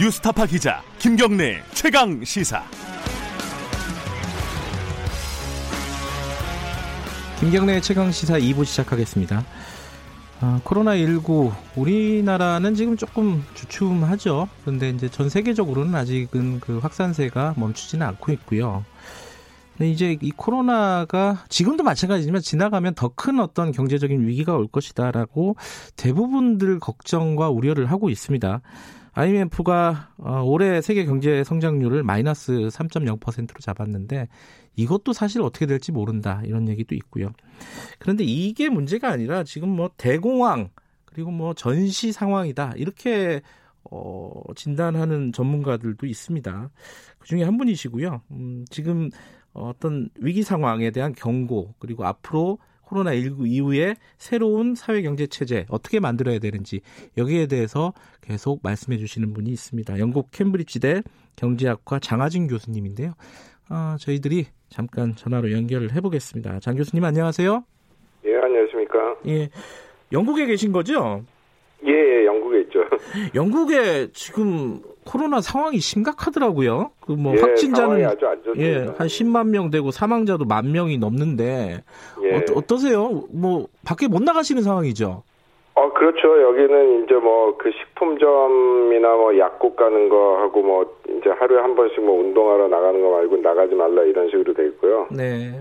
뉴스타파 기자 김경래 최강 시사. 김경래 최강 시사 2부 시작하겠습니다. 아, 코로나19 우리나라는 지금 조금 주춤하죠. 그런데 이제 전 세계적으로는 아직은 그 확산세가 멈추지는 않고 있고요. 근데 이제 이 코로나가 지금도 마찬가지지만 지나가면 더 큰 어떤 경제적인 위기가 올 것이다라고 대부분들 걱정과 우려를 하고 있습니다. IMF가 어, 올해 세계 경제 성장률을 마이너스 3.0%로 잡았는데 이것도 사실 어떻게 될지 모른다 이런 얘기도 있고요. 그런데 이게 문제가 아니라 지금 뭐 대공황 그리고 뭐 전시 상황이다 이렇게 어, 진단하는 전문가들도 있습니다. 그 중에 한 분이시고요. 음, 지금 어떤 위기 상황에 대한 경고 그리고 앞으로 코로나19 이후에 새로운 사회경제체제 어떻게 만들어야 되는지 여기에 대해서 계속 말씀해 주시는 분이 있습니다. 영국 캠브리지대 경제학과 장하진 교수님인데요. 어, 저희들이 잠깐 전화로 연결을 해보겠습니다. 장 교수님 안녕하세요. 예, 안녕하십니까. 예, 영국에 계신 거죠? 예, 예 영국에 있죠. 영국에 지금 코로나 상황이 심각하더라고요. 그 뭐 예, 확진자는. 예, 한 10만 명 되고 사망자도 만 명이 넘는데 예. 어, 어떠세요? 뭐 밖에 못 나가시는 상황이죠? 어, 그렇죠. 여기는 이제 뭐 그 식품점이나 뭐 약국 가는 거 하고 뭐 이제 하루에 한 번씩 뭐 운동하러 나가는 거 말고 나가지 말라 이런 식으로 돼 있고요. 네.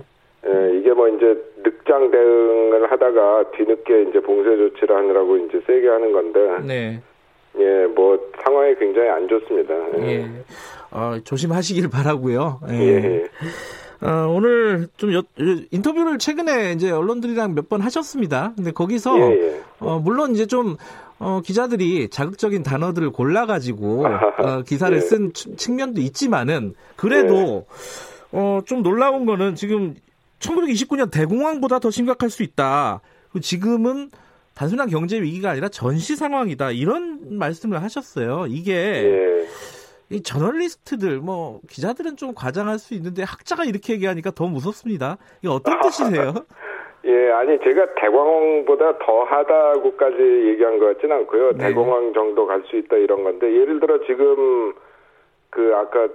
예, 이게 뭐 이제 늑장 대응을 하다가 뒤늦게 이제 봉쇄 조치를 하느라고 이제 세게 하는 건데 네. 예, 뭐 상황이 굉장히 안 좋습니다. 예. 어, 조심하시길 바라고요. 예. 예. 어, 오늘 좀 여, 인터뷰를 최근에 이제 언론들이랑 몇 번 하셨습니다. 근데 거기서 예, 예. 어, 물론 이제 좀 어, 기자들이 자극적인 단어들을 골라가지고 어, 기사를 예. 쓴 측- 측면도 있지만은 그래도 어, 좀 놀라운 거는 지금 1929년 대공황보다 더 심각할 수 있다. 지금은 단순한 경제 위기가 아니라 전시 상황이다. 이런 말씀을 하셨어요. 이게 예. 이 저널리스트들 뭐 기자들은 좀 과장할 수 있는데 학자가 이렇게 얘기하니까 더 무섭습니다. 이게 어떤 뜻이세요? 예, 아니 제가 대공황보다 더 하다고까지 얘기한 것 같진 않고요. 네. 대공황 정도 갈 수 있다 이런 건데 예를 들어 지금 그 아까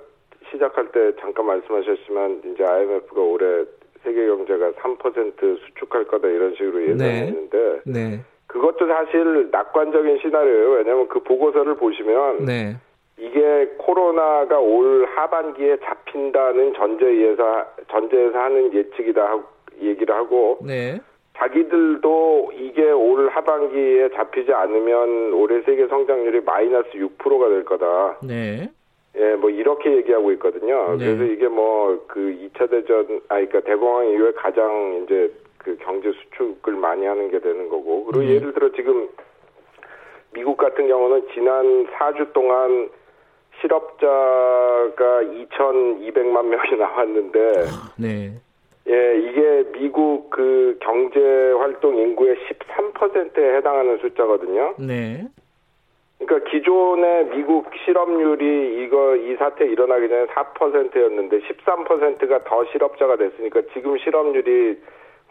시작할 때 잠깐 말씀하셨지만 이제 IMF가 올해 세계 경제가 3% 수축할 거다 이런 식으로 예상했는데 네, 그것도 사실 낙관적인 시나리오예요. 왜냐하면 그 보고서를 보시면 네, 이게 코로나가 올 하반기에 잡힌다는 전제에서 전제에서 하는 예측이다 하고 얘기를 하고 네, 자기들도 이게 올 하반기에 잡히지 않으면 올해 세계 성장률이 마이너스 6%가 될 거다. 네, 예, 뭐 이렇게 얘기하고 있거든요. 네. 그래서 이게 뭐 그 2차 대전 아 그러니까 대공황 이후에 가장 이제 그 경제 수축을 많이 하는 게 되는 거고. 그리고 네. 예를 들어 지금 미국 같은 경우는 지난 4주 동안 실업자가 2,200만 명이 나왔는데 네, 예, 이게 미국 그 경제 활동 인구의 13%에 해당하는 숫자거든요. 네, 그러니까 기존의 미국 실업률이 이거 이 사태 일어나기 전에 4%였는데 13%가 더 실업자가 됐으니까 지금 실업률이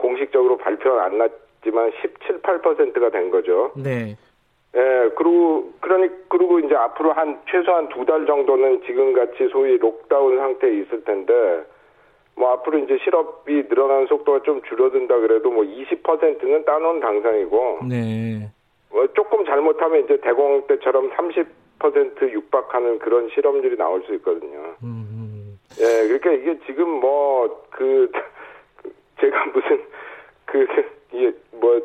공식적으로 발표는 안 났지만 17, 8%가 된 거죠. 네, 예, 그리고 그러니 그리고 이제 앞으로 한 최소한 두 달 정도는 지금 같이 소위 록다운 상태에 있을 텐데 뭐 앞으로 이제 실업이 늘어나는 속도가 좀 줄어든다 그래도 뭐 20%는 따놓은 당상이고 네, 뭐 조금 잘못하면 이제 대공황 때처럼 30% 육박하는 그런 실업률이 나올 수 있거든요. 음, 예, 그러니까 이게 지금 뭐 그 제가 무슨 그 이게 뭐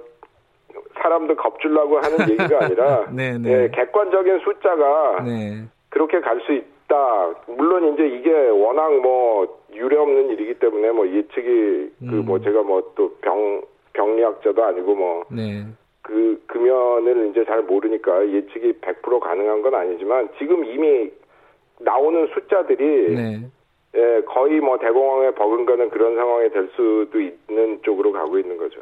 사람들 겁주려고 하는 얘기가 아니라 네, 네. 예, 객관적인 숫자가 네, 그렇게 갈 수 있다. 물론 이제 이게 워낙 뭐 유례 없는 일이기 때문에 뭐 예측이 그뭐 음. 제가 뭐 또 병 병리학자도 아니고 뭐 네, 그 금연을 이제 잘 모르니까 예측이 100% 가능한 건 아니지만 지금 이미 나오는 숫자들이 네. 예, 거의 뭐 대공황에 버금가는 그런 상황이 될 수도 있는 쪽으로 가고 있는 거죠.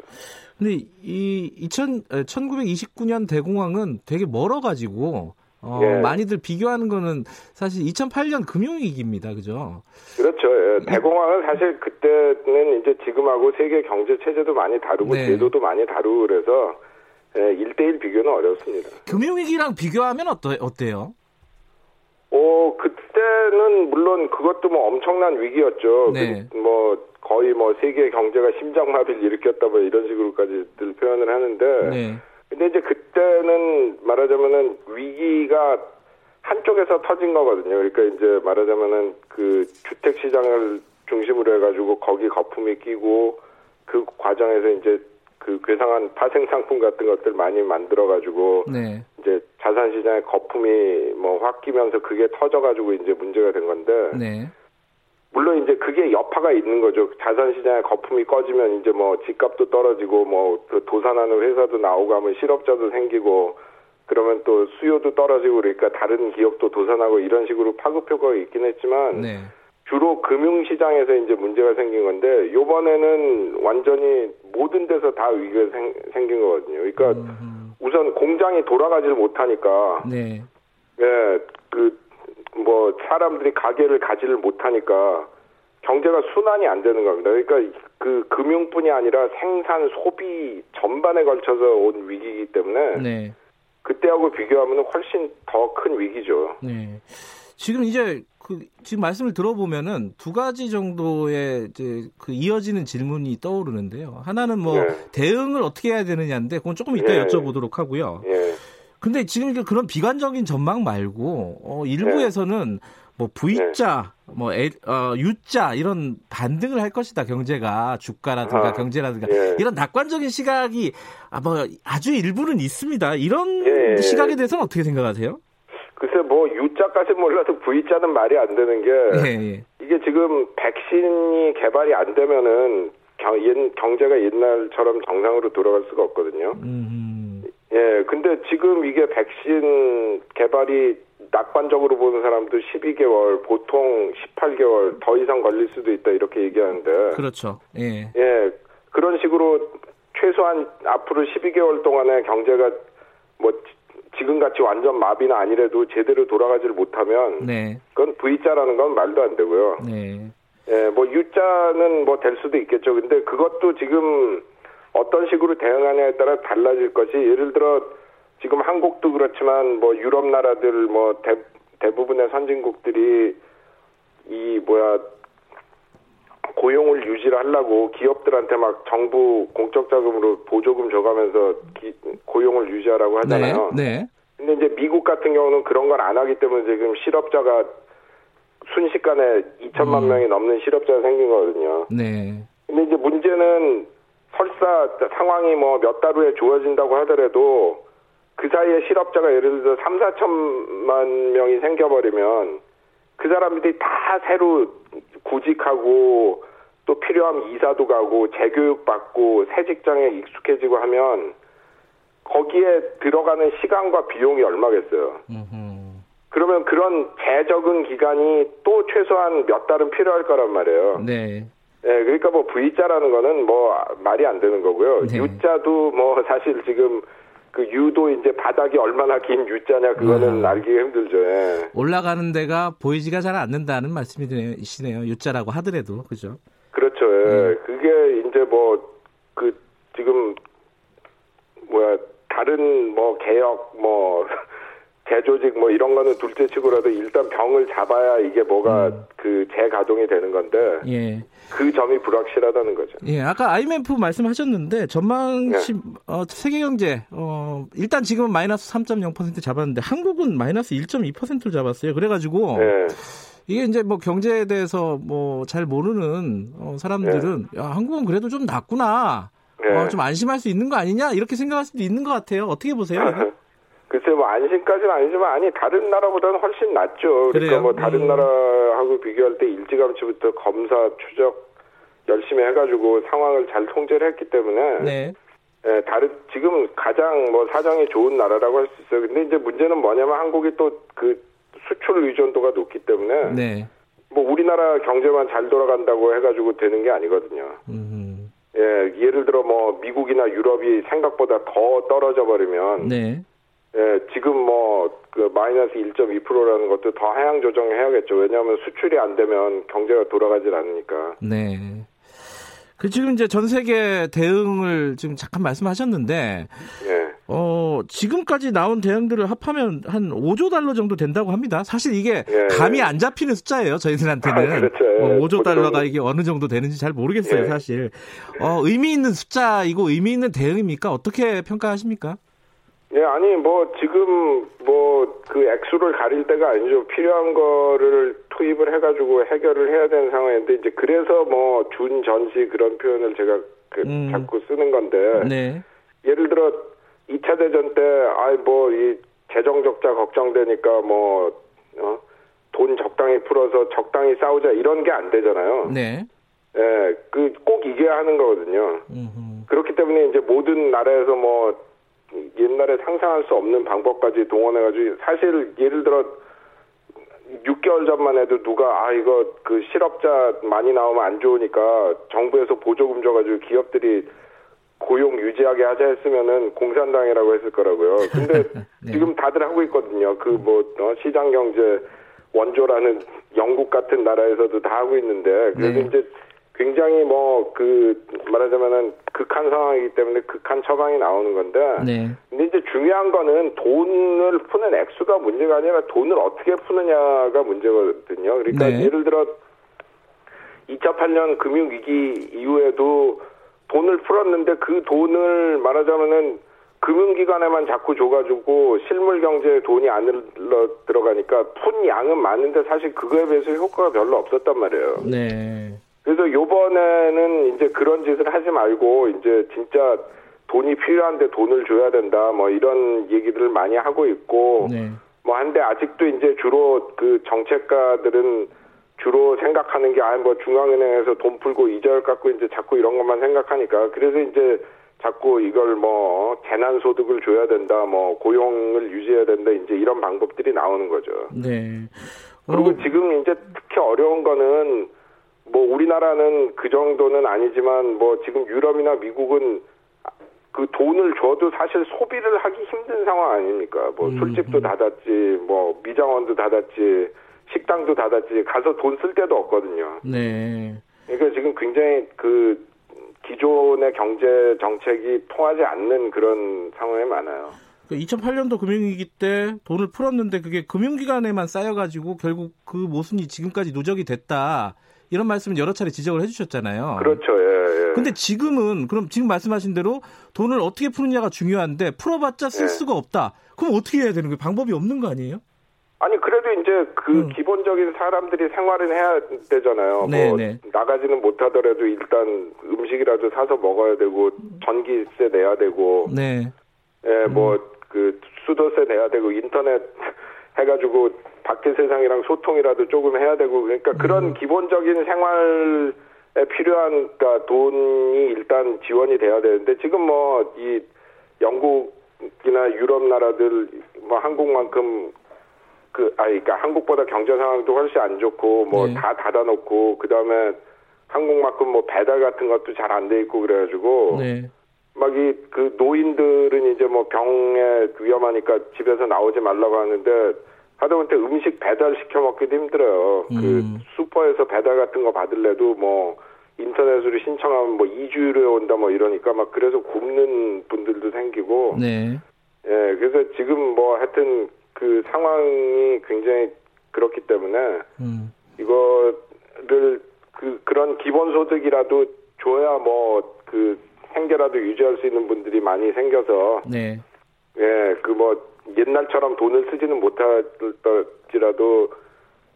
근데 이 2000, 1929년 대공황은 되게 멀어가지고 어, 예. 많이들 비교하는 거는 사실 2008년 금융위기입니다. 그죠? 그렇죠. 예, 대공황은 사실 그때는 이제 지금하고 세계 경제 체제도 많이 다르고 네. 제도도 많이 다르고 그래서 예, 1대1 비교는 어렵습니다. 금융위기랑 비교하면 어떠, 어때요? 어, 그때는 물론 그것도 뭐 엄청난 위기였죠. 네. 그, 뭐 거의 뭐 세계 경제가 심장마비를 일으켰다 뭐 이런 식으로까지들 표현을 하는데 네. 근데 이제 그때는 말하자면은 위기가 한쪽에서 터진 거거든요. 그러니까 이제 말하자면은 그 주택 시장을 중심으로 해가지고 거기 거품이 끼고 그 과정에서 이제 그 괴상한 파생 상품 같은 것들 많이 만들어가지고 네. 이제 자산 시장에 거품이 뭐 확 끼면서 그게 터져가지고 이제 문제가 된 건데 네. 물론 이제 그게 여파가 있는 거죠. 자산 시장에 거품이 꺼지면 이제 뭐 집값도 떨어지고 뭐그 도산하는 회사도 나오고 하면 실업자도 생기고 그러면 또 수요도 떨어지고 그러니까 다른 기업도 도산하고 이런 식으로 파급 효과가 있긴 했지만 네. 주로 금융시장에서 이제 문제가 생긴 건데 요번에는 완전히 모든 데서 다 위기가 생, 생긴 거거든요. 그러니까 음, 우선 공장이 돌아가질 못하니까 네. 예, 그, 뭐, 사람들이 가게를 가지를 못하니까 경제가 순환이 안 되는 겁니다. 그러니까 그 금융뿐이 아니라 생산, 소비 전반에 걸쳐서 온 위기이기 때문에 네. 그때하고 비교하면 훨씬 더 큰 위기죠. 네. 지금 이제 그 지금 말씀을 들어보면은 두 가지 정도의 이제 그 이어지는 질문이 떠오르는데요. 하나는 뭐 네. 대응을 어떻게 해야 되느냐인데 그건 조금 이따 네. 여쭤보도록 하고요. 예, 근데 지금 그런 비관적인 전망 말고 어, 일부에서는 뭐 V자, 뭐 L, 어, U자 이런 반등을 할 것이다 경제가 주가라든가 아, 경제라든가 예. 이런 낙관적인 시각이 아, 뭐 아주 일부는 있습니다. 이런 예. 시각에 대해서는 어떻게 생각하세요? 글쎄 뭐 U자까지 몰라도 V자는 말이 안 되는 게 예, 예. 이게 지금 백신이 개발이 안 되면은 경, 경제가 옛날처럼 정상으로 돌아갈 수가 없거든요. 음, 예, 근데 지금 이게 백신 개발이 낙관적으로 보는 사람도 12개월, 보통 18개월 더 이상 걸릴 수도 있다 이렇게 얘기하는데, 그렇죠. 예. 예, 그런 식으로 최소한 앞으로 12개월 동안에 경제가 뭐 지- 지금같이 완전 마비는 아니래도 제대로 돌아가지를 못하면 네. 그건 V자라는 건 말도 안 되고요. 네. 예, 뭐 U자는 뭐 될 수도 있겠죠. 근데 그것도 지금 어떤 식으로 대응하냐에 따라 달라질 것이 예를 들어 지금 한국도 그렇지만 뭐 유럽 나라들 뭐 대, 대부분의 선진국들이 이 뭐야 고용을 유지를 하려고 기업들한테 막 정부 공적 자금으로 보조금 줘가면서 기- 고용을 유지하라고 네. 하잖아요. 네. 근데 이제 미국 같은 경우는 그런 걸 안 하기 때문에 지금 실업자가 순식간에 2천만 음. 명이 넘는 실업자가 생긴 거거든요. 네. 근데 이제 문제는 설사 상황이 뭐 몇 달 후에 좋아진다고 하더라도 그 사이에 실업자가 예를 들어 3, 4천만 명이 생겨버리면 그 사람들이 다 새로 구직하고 또 필요하면 이사도 가고 재교육 받고 새 직장에 익숙해지고 하면 거기에 들어가는 시간과 비용이 얼마겠어요. 음흠. 그러면 그런 재적응 기간이 또 최소한 몇 달은 필요할 거란 말이에요. 네. 예, 그러니까 뭐 V자라는 거는 뭐 말이 안 되는 거고요. 네. U자도 뭐 사실 지금 그 U도 이제 바닥이 얼마나 긴 U자냐 그거는 아. 알기가 힘들죠. 예. 올라가는 데가 보이지가 잘 않는다는 말씀이시네요. U자라고 하더라도 그죠? 그렇죠. 예. 네. 그게 이제 뭐 그 지금 뭐야 다른 뭐 개혁 뭐 재조직 뭐 이런 거는 둘째치고라도 일단 병을 잡아야 이게 뭐가 그 재가동이 되는 건데 예. 그 점이 불확실하다는 거죠. 예, 아까 IMF 말씀하셨는데 전망치 네. 어, 세계 경제 어, 일단 지금은 마이너스 3.0% 잡았는데 한국은 마이너스 1.2%를 잡았어요. 그래가지고 예. 이게 이제 뭐 경제에 대해서 뭐 잘 모르는 어, 사람들은 야 한국은 그래도 좀 낫구나. 네. 어, 좀 안심할 수 있는 거 아니냐 이렇게 생각할 수도 있는 것 같아요. 어떻게 보세요? 글쎄 뭐 안심까지는 아니지만 아니 다른 나라보다는 훨씬 낫죠. 그러니까 그래요? 뭐 다른 음. 나라하고 비교할 때 일찌감치부터 검사 추적 열심히 해가지고 상황을 잘 통제를 했기 때문에 네. 예, 다른 지금 가장 뭐 사정이 좋은 나라라고 할 수 있어요. 근데 이제 문제는 뭐냐면 한국이 또 그 수출 의존도가 높기 때문에 네. 뭐 우리나라 경제만 잘 돌아간다고 해가지고 되는 게 아니거든요. 음, 예, 예를 들어 뭐 미국이나 유럽이 생각보다 더 떨어져 버리면 네. 예, 지금 뭐, 그, 마이너스 1.2%라는 것도 더 하향 조정해야겠죠. 왜냐하면 수출이 안 되면 경제가 돌아가질 않으니까. 네. 그 지금 이제 전 세계 대응을 지금 잠깐 말씀하셨는데 예. 어, 지금까지 나온 대응들을 합하면 한 5조 달러 정도 된다고 합니다. 사실 이게 예, 감이 안 잡히는 숫자예요, 저희들한테는. 아, 그렇죠. 어, 5조 달러가 이게 어느 정도 되는지 잘 모르겠어요, 예. 사실. 어, 의미 있는 숫자이고 의미 있는 대응입니까? 어떻게 평가하십니까? 예, 아니, 뭐, 지금, 뭐, 그 액수를 가릴 때가 아니죠. 필요한 거를 투입을 해가지고 해결을 해야 되는 상황인데, 이제 그래서 뭐, 준, 전시 그런 표현을 제가 그 음. 자꾸 쓰는 건데, 네. 예를 들어, 2차 대전 때, 아이, 뭐, 이 재정 적자 걱정되니까 뭐, 어, 돈 적당히 풀어서 적당히 싸우자 이런 게 안 되잖아요. 네. 예, 그 꼭 이겨야 하는 거거든요. 음흠. 그렇기 때문에 이제 모든 나라에서 뭐 옛날에 상상할 수 없는 방법까지 동원해가지고 사실 예를 들어 6개월 전만 해도 누가 아 이거 그 실업자 많이 나오면 안 좋으니까 정부에서 보조금 줘가지고 기업들이 고용 유지하게 하자 했으면은 공산당이라고 했을 거라고요. 근데 네. 지금 다들 하고 있거든요. 그뭐 어, 시장 경제 원조라는 영국 같은 나라에서도 다 하고 있는데 그래서 네. 이제 굉장히 뭐 그 말하자면은 극한 상황이기 때문에 극한 처방이 나오는 건데 네. 근데 이제 중요한 거는 돈을 푸는 액수가 문제가 아니라 돈을 어떻게 푸느냐가 문제거든요. 그러니까 네. 예를 들어 2008년 금융 위기 이후에도 돈을 풀었는데 그 돈을 말하자면은 금융기관에만 자꾸 줘가지고 실물 경제에 돈이 안 흘러 들어가니까 푼 양은 많은데 사실 그거에 비해서 효과가 별로 없었단 말이에요. 네. 그래서 요번에는 이제 그런 짓을 하지 말고 이제 진짜 돈이 필요한데 돈을 줘야 된다 뭐 이런 얘기들을 많이 하고 있고 네. 뭐 한데 아직도 이제 주로 그 정책가들은 주로 생각하는 게 아예 뭐 중앙은행에서 돈 풀고 이자를 깎고 이제 자꾸 이런 것만 생각하니까 그래서 이제 자꾸 이걸 뭐 재난 소득을 줘야 된다 뭐 고용을 유지해야 된다 이제 이런 방법들이 나오는 거죠. 네. 어... 그리고 지금 이제 특히 어려운 거는 뭐 우리나라는 그 정도는 아니지만 뭐 지금 유럽이나 미국은 그 돈을 줘도 사실 소비를 하기 힘든 상황 아닙니까? 뭐 음, 술집도 음. 닫았지, 뭐 미장원도 닫았지, 식당도 닫았지, 가서 돈 쓸 데도 없거든요. 네. 그러니까 지금 굉장히 그 기존의 경제 정책이 통하지 않는 그런 상황이 많아요. 2008년도 그 금융위기 때 돈을 풀었는데 그게 금융기관에만 쌓여가지고 결국 그 모순이 지금까지 누적이 됐다. 이런 말씀을 여러 차례 지적을 해주셨잖아요. 그렇죠. 예, 예. 근데 지금은 그럼 지금 말씀하신 대로 돈을 어떻게 푸느냐가 중요한데 풀어봤자 쓸 예. 수가 없다. 그럼 어떻게 해야 되는 거예요? 방법이 없는 거 아니에요? 아니 그래도 이제 그 음. 기본적인 사람들이 생활은 해야 되잖아요. 네, 뭐 네. 나가지는 못하더라도 일단 음식이라도 사서 먹어야 되고 전기세 내야 되고, 네, 예, 뭐그 음. 수도세 내야 되고 인터넷 해가지고 밖의 세상이랑 소통이라도 조금 해야 되고 그러니까 그런 음. 기본적인 생활에 필요한 그러니까 돈이 일단 지원이 돼야 되는데 지금 뭐 이 영국이나 유럽 나라들 뭐 한국만큼 그 아니 그러니까 한국보다 경제 상황도 훨씬 안 좋고 뭐다 네. 닫아놓고 그 다음에 한국만큼 뭐 배달 같은 것도 잘 안 돼 있고 그래가지고 네. 막 이 그 노인들은 이제 뭐 병에 위험하니까 집에서 나오지 말라고 하는데 하다못해 음식 배달 시켜 먹기도 힘들어요. 그 음. 그 슈퍼에서 배달 같은 거 받을래도 뭐 인터넷으로 신청하면 뭐 2주일에 온다 뭐 이러니까 막 그래서 굶는 분들도 생기고. 네. 예, 그래서 지금 뭐 하여튼 그 상황이 굉장히 그렇기 때문에 음. 이거를 그 그런 기본 소득이라도 줘야 뭐 그 생계라도 유지할 수 있는 분들이 많이 생겨서 네. 예, 그 뭐 옛날처럼 돈을 쓰지는 못할지라도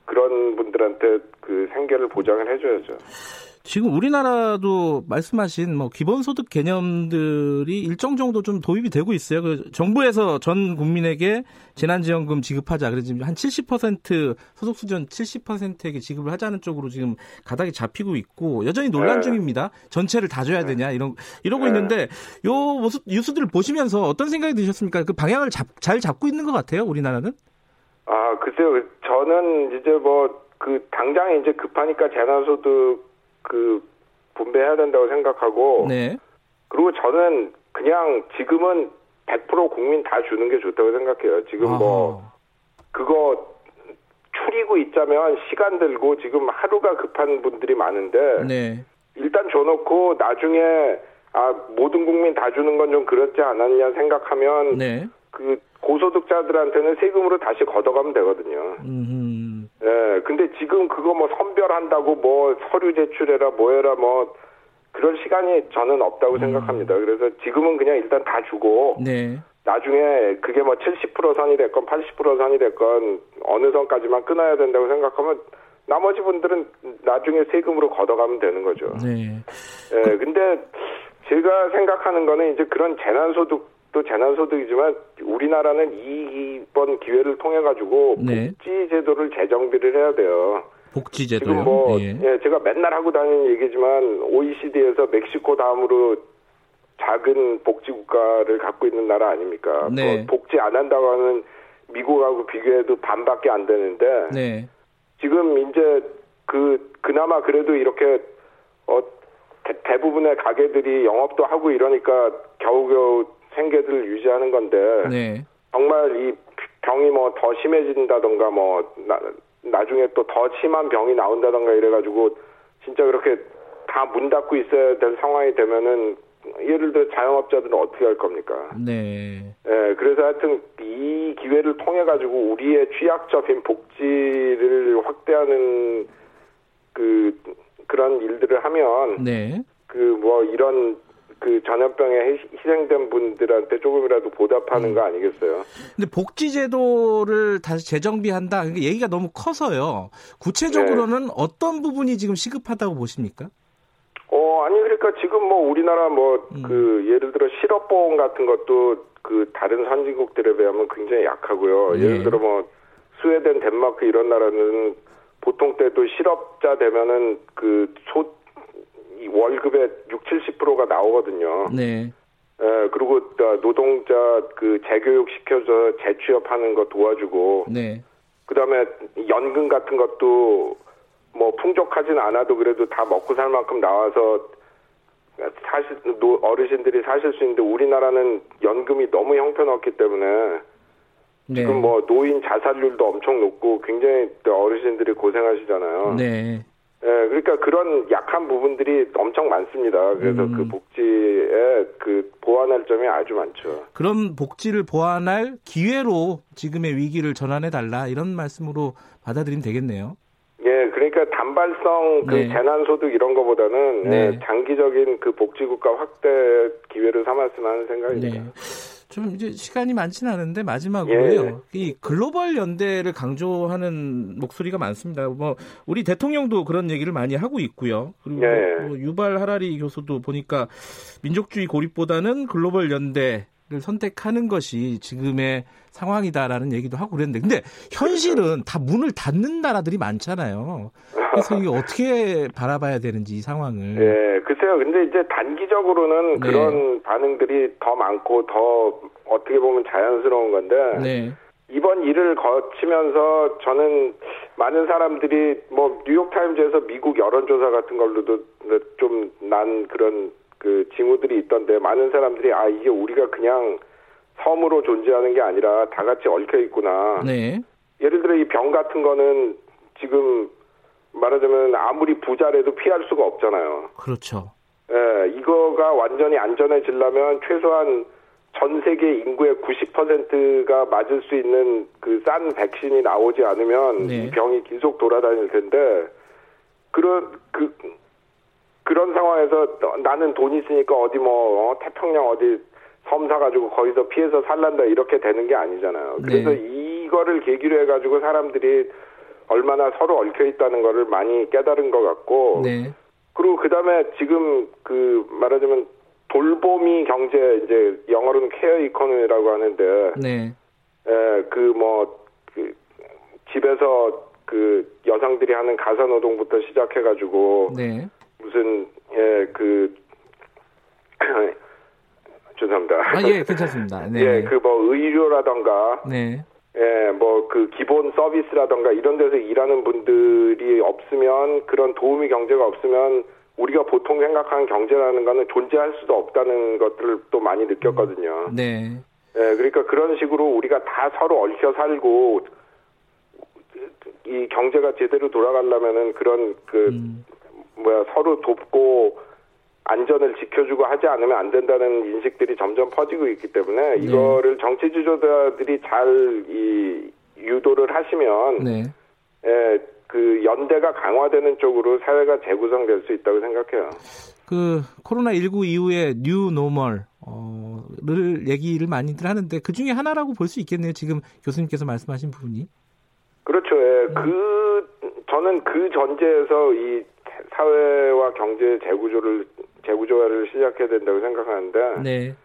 그런 분들한테 그 생계를 보장을 해줘야죠. 지금 우리나라도 말씀하신 뭐 기본소득 개념들이 일정 정도 좀 도입이 되고 있어요. 그 정부에서 전 국민에게 재난지원금 지급하자. 그래서 지금 한 70% 소득 수준 70%에게 지급을 하자는 쪽으로 지금 가닥이 잡히고 있고 여전히 논란 네. 중입니다. 전체를 다 줘야 되냐 이런 이러고 네. 있는데 요 모습 뉴스들을 보시면서 어떤 생각이 드셨습니까? 그 방향을 잡, 잘 잡고 있는 것 같아요. 우리나라는. 아 글쎄요. 저는 이제 뭐 그 당장에 이제 급하니까 재난소득 그 분배해야 된다고 생각하고 네. 그리고 저는 그냥 지금은 100% 국민 다 주는 게 좋다고 생각해요. 지금 뭐 아하. 뭐 그거 추리고 있자면 시간 들고 지금 하루가 급한 분들이 많은데 네. 일단 줘놓고 나중에 아 모든 국민 다 주는 건 좀 그렇지 않았냐 생각하면 네. 그 고소득자들한테는 세금으로 다시 걷어가면 되거든요. 음, 예, 근데 지금 그거 뭐 선별한다고 뭐 서류 제출해라 뭐해라 뭐 그럴 시간이 저는 없다고 생각합니다. 그래서 지금은 그냥 일단 다 주고 네. 나중에 그게 뭐 70% 선이 됐건 80% 선이 됐건 어느 선까지만 끊어야 된다고 생각하면 나머지 분들은 나중에 세금으로 걷어가면 되는 거죠. 네. 예, 근데 제가 생각하는 거는 이제 그런 재난소득 도 재난소득이지만 우리나라는 이번 기회를 통해 가지고 네. 복지 제도를 재정비를 해야 돼요. 복지제도요. 뭐 예. 예, 제가 맨날 하고 다니는 얘기지만 OECD에서 멕시코 다음으로 작은 복지 국가를 갖고 있는 나라 아닙니까? 네. 뭐 복지 안 한다고 하는 미국하고 비교해도 반밖에 안 되는데 네. 지금 이제 그 그나마 그래도 이렇게 어 대, 부분의 가게들이 영업도 하고 이러니까 겨우겨우 생계들을 유지하는 건데 네. 정말 이 병이 뭐 더 심해진다던가 뭐 나, 나중에 또 더 심한 병이 나온다던가 이래가지고 진짜 그렇게 다 문 닫고 있어야 될 상황이 되면은 예를 들어 자영업자들은 어떻게 할 겁니까? 네. 예, 그래서 하여튼 이 기회를 통해 가지고 우리의 취약적인 복지를 확대하는 그 그런 일들을 하면 네. 그 뭐 이런 그 전염병에 희- 희생된 분들한테 조금이라도 보답하는 거 아니겠어요? 근데 복지제도를 다시 재정비한다. 그러니까 얘기가 너무 커서요. 구체적으로는 네. 어떤 부분이 지금 시급하다고 보십니까? 어, 아니 그러니까 지금 뭐 우리나라 뭐 음. 그 예를 들어 실업보험 같은 것도 그 다른 선진국들에 비하면 굉장히 약하고요. 예. 예를 들어 뭐 스웨덴, 덴마크 이런 나라는 보통 때도 실업자 되면은 그 소 월급의 6, 70%가 나오거든요. 네. 예, 그리고 또 노동자 그 재교육 시켜서 재취업하는 거 도와주고 네. 그다음에 연금 같은 것도 뭐 풍족하진 않아도 그래도 다 먹고 살 만큼 나와서 사실 노- 어르신들이 사실 수 있는데 우리나라는 연금이 너무 형편없기 때문에 네. 지금 뭐 노인 자살률도 엄청 높고 굉장히 또 어르신들이 고생하시잖아요. 네. 예, 그러니까 그런 약한 부분들이 엄청 많습니다. 그래서 음. 그 복지에 그 보완할 점이 아주 많죠. 그런 복지를 보완할 기회로 지금의 위기를 전환해 달라 이런 말씀으로 받아들이면 되겠네요. 예, 그러니까 단발성 그 네. 재난소득 이런 거보다는 네. 예, 장기적인 그 복지국가 확대 기회를 삼았으면 하는 생각입니다. 네. 좀 이제 시간이 많지는 않은데 마지막으로요. 예. 이 글로벌 연대를 강조하는 목소리가 많습니다. 뭐 우리 대통령도 그런 얘기를 많이 하고 있고요. 그리고 예. 뭐 유발 하라리 교수도 보니까 민족주의 고립보다는 글로벌 연대를 선택하는 것이 지금의 상황이다라는 얘기도 하고 그랬는데 근데 현실은 다 문을 닫는 나라들이 많잖아요. 그래서 이게 어떻게 바라봐야 되는지 이 상황을. 예, 글쎄요. 근데 이제 단기적으로는 네. 그런 반응들이 더 많고 더 어떻게 보면 자연스러운 건데 네. 이번 일을 거치면서 저는 많은 사람들이 뭐 뉴욕타임즈에서 미국 여론조사 같은 걸로도 좀 난 그런 그 징후들이 있던데 많은 사람들이 아 이게 우리가 그냥 섬으로 존재하는 게 아니라 다 같이 얽혀 있구나. 네. 예를 들어 이 병 같은 거는 지금 말하자면 아무리 부자래도 피할 수가 없잖아요. 그렇죠. 예, 이거가 완전히 안전해지려면 최소한 전 세계 인구의 90%가 맞을 수 있는 그 싼 백신이 나오지 않으면 네. 이 병이 계속 돌아다닐 텐데 그런 그 그런 상황에서 나는 돈 있으니까 어디 뭐 어, 태평양 어디 섬 사가지고 거기서 피해서 살란다 이렇게 되는 게 아니잖아요. 그래서 네. 이거를 계기로 해가지고 사람들이 얼마나 서로 얽혀 있다는 거를 많이 깨달은 것 같고 네. 그리고 그 다음에 지금 그 말하자면 돌보미 경제 이제 영어로는 케어 이코노미라고 하는데 네. 그뭐 그 집에서 그 여성들이 하는 가사 노동부터 시작해가지고 네. 무슨 예그 죄송합니다. 아, 예, 괜찮습니다. 네. 예, 그 뭐 의료라던가 네. 예, 뭐 그 기본 서비스라던가 이런 데서 일하는 분들이 없으면 그런 도우미 경제가 없으면 우리가 보통 생각하는 경제라는 거는 존재할 수도 없다는 것들을 또 많이 느꼈거든요. 네. 예, 그러니까 그런 식으로 우리가 다 서로 얽혀 살고 이 경제가 제대로 돌아가려면은 그런 그 음. 뭐야 서로 돕고 안전을 지켜주고 하지 않으면 안 된다는 인식들이 점점 퍼지고 있기 때문에 네. 이거를 정치 지도자들이 잘 이 유도를 하시면 네. 예, 그 연대가 강화되는 쪽으로 사회가 재구성될 수 있다고 생각해요. 그 코로나 19 이후에 new normal 어를 얘기를 많이들 하는데 그 중에 하나라고 볼 수 있겠네요. 지금 교수님께서 말씀하신 부분이. 그렇죠. 예. 그 저는 그 전제에서 이 사회와 경제 재구조를 재구조화를 시작해야 된다고 생각하는데 네.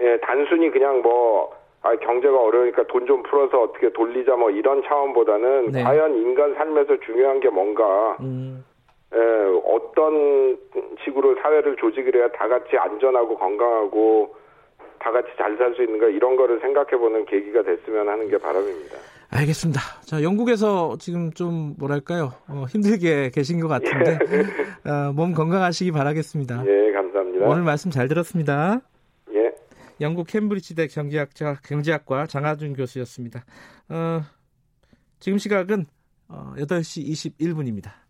예, 단순히 그냥 뭐 아, 경제가 어려우니까 돈 좀 풀어서 어떻게 돌리자 뭐 이런 차원보다는 네. 과연 인간 삶에서 중요한 게 뭔가 음. 예, 어떤 식으로 사회를 조직을 해야 다 같이 안전하고 건강하고 다 같이 잘 살 수 있는가 이런 거를 생각해 보는 계기가 됐으면 하는 게 바람입니다. 알겠습니다. 자, 영국에서 지금 좀 뭐랄까요? 어, 힘들게 계신 것 같은데 어, 몸 건강하시기 바라겠습니다. 예, 감사합니다. 오늘 말씀 잘 들었습니다. 예. 영국 캠브리지대 경제학자 경제학과 장하준 교수였습니다. 어, 지금 시각은 어, 8시 21분입니다.